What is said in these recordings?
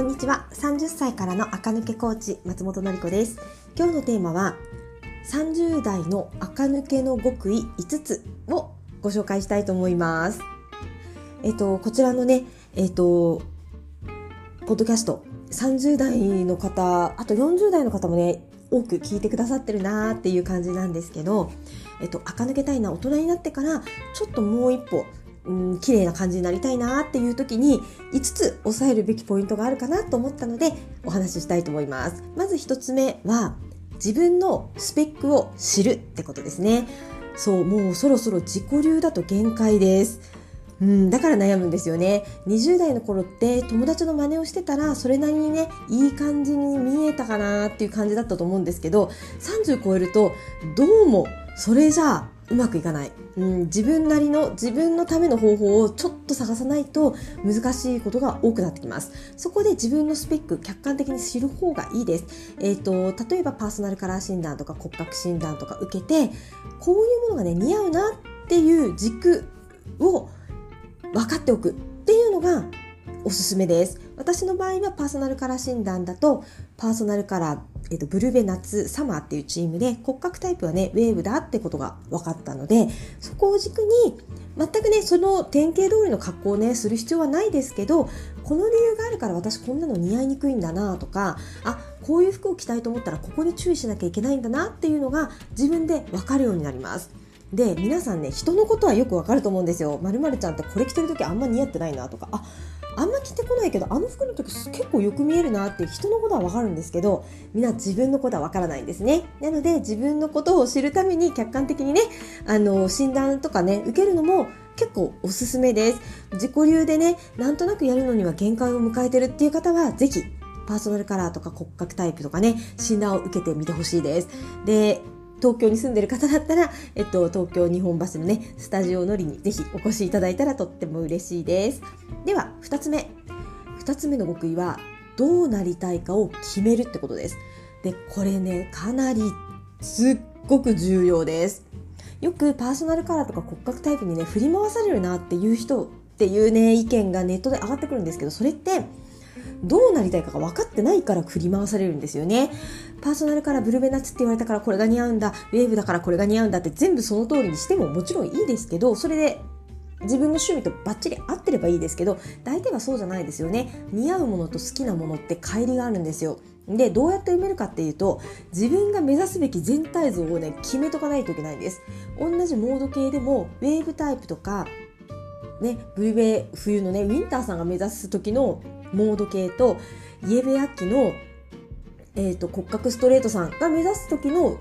こんにちは。30歳からの垢抜けコーチ松本のり子です。今日のテーマは30代の垢抜けの極意5つをご紹介したいと思います。えっとこちらのねえっとポッドキャスト30代の方あと40代の方もね多く聞いてくださってるなーっていう感じなんですけど、えっと、垢抜けたいな大人になってからちょっともう一歩うん、綺麗な感じになりたいなっていう時に5つ押さえるべきポイントがあるかなと思ったのでお話ししたいと思います。まず1つ目は自分のスペックを知るってことですね。そう、もうそろそろ自己流だと限界です。うん、だから悩むんですよね。20代の頃って友達の真似をしてたらそれなりにね、いい感じに見えたかなっていう感じだったと思うんですけど、30超えるとどうもそれじゃあうまくいかない、うん、自分なりの自分のための方法をちょっと探さないと難しいことが多くなってきます。そこで自分のスペック客観的に知る方がいいです、えーと、例えばパーソナルカラー診断とか骨格診断とか受けてこういうものがね似合うなっていう軸を分かっておくっていうのがおすすめです私の場合はパーソナルカラー診断だとパーソナルカラーえっと、ブルベ夏サマーっていうチームで骨格タイプはねウェーブだってことが分かったのでそこを軸に全くねその典型通りの格好をねする必要はないですけどこの理由があるから私こんなの似合いにくいんだなとかあこういう服を着たいと思ったらここに注意しなきゃいけないんだなっていうのが自分で分かるようになります。で皆さんね人のことはよくわかると思うんですよ。まるちゃんってこれ着てる時あんま似合ってないなとかああんま着てこないけどあの服の時結構よく見えるなって人のことはわかるんですけどみんな自分のことはわからないんですね。なので自分のことを知るために客観的にねあの診断とかね受けるのも結構おすすめです。自己流でねなんとなくやるのには限界を迎えてるっていう方は是非パーソナルカラーとか骨格タイプとかね診断を受けてみてほしいです。で東京に住んでる方だったら、えっと、東京日本橋のね、スタジオのりにぜひお越しいただいたらとっても嬉しいです。では、2つ目。2つ目の極意は、どうなりたいかを決めるってことです。で、これね、かなりすっごく重要です。よくパーソナルカラーとか骨格タイプにね、振り回されるなっていう人っていうね、意見がネットで上がってくるんですけど、それって、どうなりたいかが分かってないから振り回されるんですよね。パーソナルからブルベナッツって言われたからこれが似合うんだ、ウェーブだからこれが似合うんだって全部その通りにしてももちろんいいですけど、それで自分の趣味とバッチリ合ってればいいですけど大体はそうじゃないですよね。似合うものと好きなものって乖離があるんですよ。でどうやって埋めるかっていうと自分が目指すべき全体像をね決めとかないといけないんです。同じモード系でもウェーブタイプとかねブルベ冬のねウィンターさんが目指す時のモード系とイエベアッキの、えーと、骨格ストレートさんが目指す時の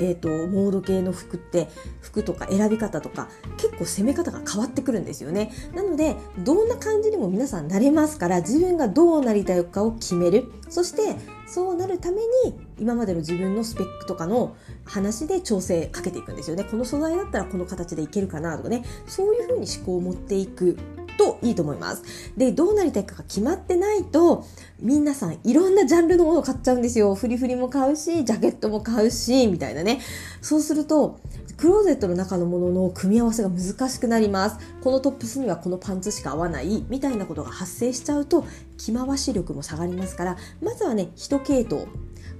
えーと、モード系の服って服とか選び方とか結構攻め方が変わってくるんですよね。なのでどんな感じにも皆さんなれますから自分がどうなりたいかを決める。そしてそうなるために今までの自分のスペックとかの話で調整かけていくんですよね。この素材だったらこの形でいけるかなとかね。そういうふうに思考を持っていく。といいと思います。で、どうなりたいかが決まってないと、皆さんいろんなジャンルのものを買っちゃうんですよ。フリフリも買うし、ジャケットも買うし、みたいなね。そうすると、クローゼットの中のものの組み合わせが難しくなります。このトップスにはこのパンツしか合わない、みたいなことが発生しちゃうと、着回し力も下がりますから、まずはね、一系統。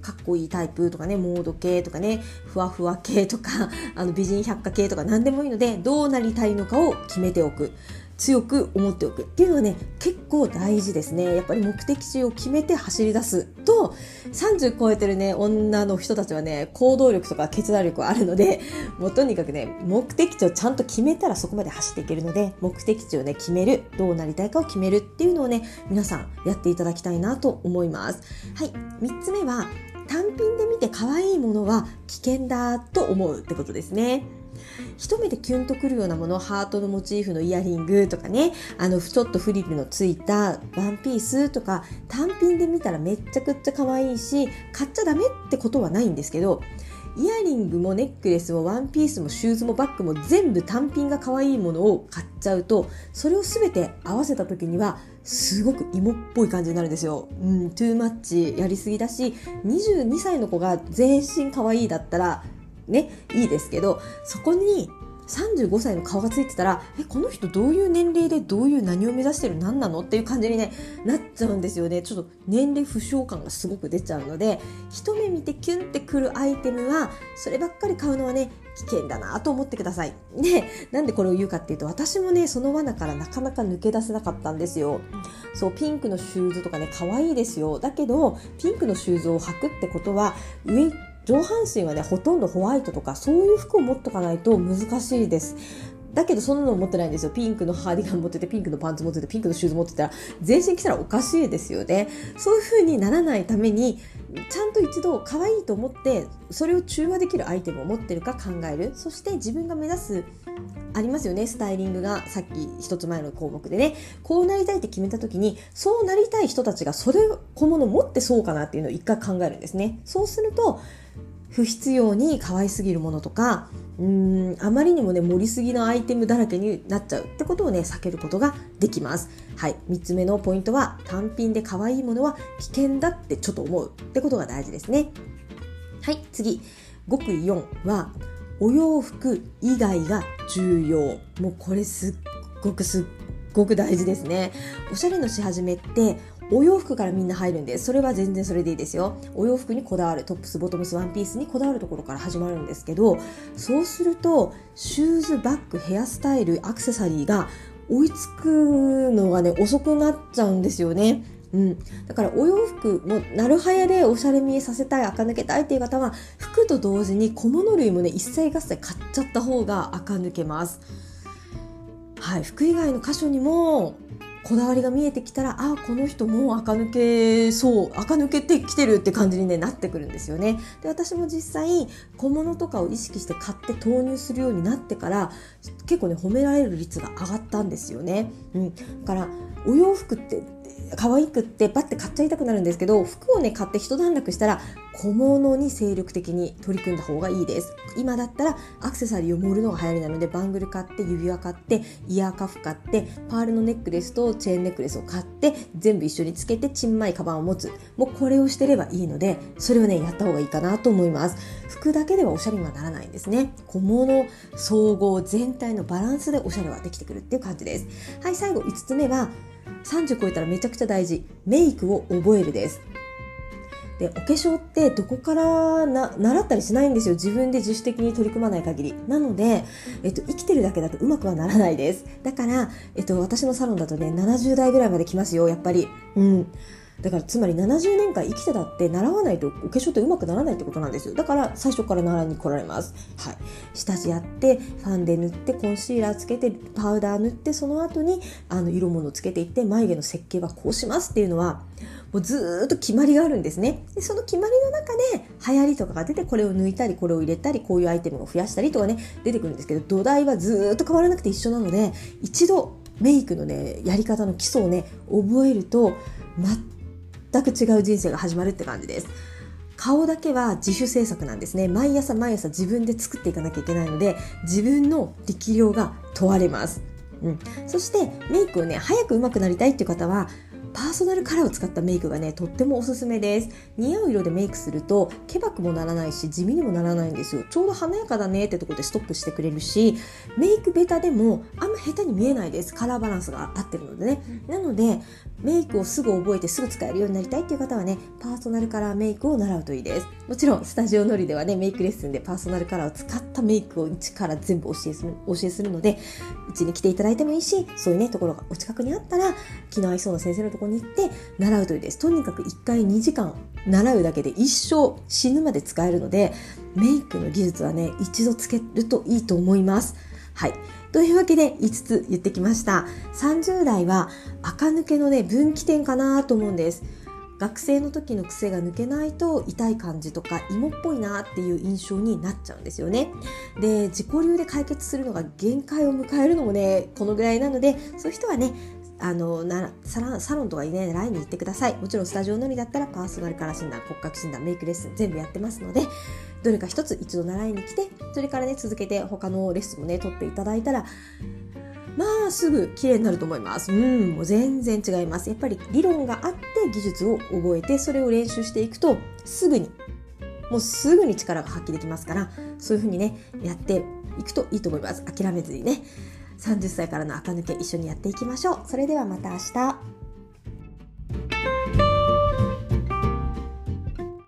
かっこいいタイプとかね、モード系とかね、ふわふわ系とか、あの美人百科系とか何でもいいので、どうなりたいのかを決めておく。強く思っておくっていうのはね結構大事ですね。やっぱり目的地を決めて走り出す。と30超えてるね女の人たちはね行動力とか決断力はあるので もうとにかくね目的地をちゃんと決めたらそこまで走っていけるので目的地をね決めるどうなりたいかを決めるっていうのをね皆さんやっていただきたいなと思います。はい。3つ目は単品で見て可愛いものは危険だと思うってことですね。一目でキュンとくるようなものハートのモチーフのイヤリングとかねあのちょっとフリルのついたワンピースとか単品で見たらめっちゃくちゃ可愛いし買っちゃダメってことはないんですけどイヤリングもネックレスもワンピースもシューズもバッグも全部単品が可愛いものを買っちゃうとそれを全て合わせた時にはすごく芋っぽい感じになるんですよ。うん、トゥーマッチやりすぎだし22歳の子が全身可愛いだったらねいいですけどそこに35歳の顔がついてたらえこの人どういう年齢でどういう何を目指してる何なのっていう感じに、ね、なっちゃうんですよねちょっと年齢不詳感がすごく出ちゃうので一目見てキュンってくるアイテムはそればっかり買うのはね危険だなと思ってください。で、なんでこれを言うかっていうと、私もね、その罠からなかなか抜け出せなかったんですよ。そう、ピンクのシューズとかね、可愛いですよ。だけど、ピンクのシューズを履くってことは、上、上半身はね、ほとんどホワイトとか、そういう服を持っとかないと難しいです。だけどそんなの持ってないんですよ。ピンクのハーディガン持ってて、ピンクのパンツ持ってて、ピンクのシューズ持ってたら、全身着たらおかしいですよね。そういう風にならないために、ちゃんと一度可愛いと思ってそれを中和できるアイテムを持ってるか考えるそして自分が目指すありますよねスタイリングがさっき一つ前の項目でねこうなりたいって決めた時にそうなりたい人たちがそれ小物持ってそうかなっていうのを一回考えるんですねそうすると不必要に可愛すぎるものとかうーんあまりにもね盛りすぎのアイテムだらけになっちゃうってことをね避けることができます。はい。3つ目のポイントは単品で可愛いものは危険だってちょっと思うってことが大事ですね。はい。次。極意4はお洋服以外が重要。もうこれすっごくすっごく大事ですね。おしゃれのし始めってお洋服からみんな入るんでそれは全然それでいいですよ。お洋服にこだわるトップスボトムスワンピースにこだわるところから始まるんですけどそうするとシューズバッグヘアスタイルアクセサリーが追いつくのがね遅くなっちゃうんですよね。うん、だからお洋服もなるはやでおしゃれ見えさせたい垢抜けたいっていう方は服と同時に小物類もね一切合切買っちゃった方が垢抜けます。はい。服以外の箇所にもこだわりが見えてきたらあこの人もう垢抜けそう垢抜けてきてるって感じに、ね、なってくるんですよね。で私も実際小物とかを意識して買って投入するようになってから結構ね褒められる率が上がったんですよね。うん、だからお洋服って可愛くってバッて買っちゃいたくなるんですけど服をね買って一段落したら小物に精力的に取り組んだ方がいいです。今だったらアクセサリーを盛るのが流行りなのでバングル買って指輪買ってイヤーカフ買ってパールのネックレスとチェーンネックレスを買って全部一緒につけてちんまいカバンを持つ。もうこれをしてればいいのでそれをねやった方がいいかなと思います。服だけではおしゃれにはならないんですね。小物総合全体のバランスでおしゃれはできてくるっていう感じです。はい最後5つ目は30超えたらめちゃくちゃ大事。メイクを覚えるです。でお化粧ってどこからな習ったりしないんですよ。自分で自主的に取り組まない限り。なので、えっと、生きてるだけだとうまくはならないです。だから、えっと、私のサロンだとね70代ぐらいまで来ますよ。やっぱり。うん。だからつまり70年間生きてたって習わないとお化粧ってうまくならないってことなんですよ。だから最初から習いに来られます。はい。下地やってファンデ塗ってコンシーラーつけてパウダー塗ってその後にあの色物つけていって眉毛の設計はこうしますっていうのはもうずっと決まりがあるんですね。でその決まりの中で流行りとかが出てこれを抜いたりこれを入れたりこういうアイテムを増やしたりとかね出てくるんですけど土台はずっと変わらなくて一緒なので一度メイクのねやり方の基礎をね覚えると全く違う人生が始まるって感じです。顔だけは自主制作なんですね。毎朝毎朝自分で作っていかなきゃいけないので、自分の力量が問われます。うん、そしてメイクをね、早く上手くなりたいっていう方は、パーソナルカラーを使ったメイクがねとってもおすすめです似合う色でメイクするとケバくもならないし地味にもならないんですよちょうど華やかだねってとこでストップしてくれるしメイクベタでもあんま下手に見えないですカラーバランスが合ってるのでねなのでメイクをすぐ覚えてすぐ使えるようになりたいっていう方はねパーソナルカラーメイクを習うといいです。もちろんスタジオのりではねメイクレッスンでパーソナルカラーを使ったメイクを一から全部教えする教えするのでうちに来ていただいてもいいしそういうねところがお近くにあったら気の合いそうな先生のところに行って習うといいです。とにかく1回2時間習うだけで一生死ぬまで使えるのでメイクの技術はね一度つけるといいと思います。はい。というわけで5つ言ってきました。30代は垢抜けのね分岐点かなと思うんです。学生の時の癖が抜けないと痛い感じとか芋っぽいなっていう印象になっちゃうんですよね。で自己流で解決するのが限界を迎えるのもねこのぐらいなのでそういう人はねあのなサラサロンとかねラインに行ってください。もちろんスタジオのみだったらパーソナルカラー診断骨格診断メイクレッスン全部やってますのでどれか一つ一度習いに来てそれからね続けて他のレッスンもね取っていただいたらまあすぐ綺麗になると思います。うんもう全然違います。やっぱり理論があって技術を覚えてそれを練習していくとすぐにもうすぐに力が発揮できますからそういうふうにねやっていくといいと思います。諦めずにね。30歳からの垢抜け一緒にやっていきましょう。それではまた明日。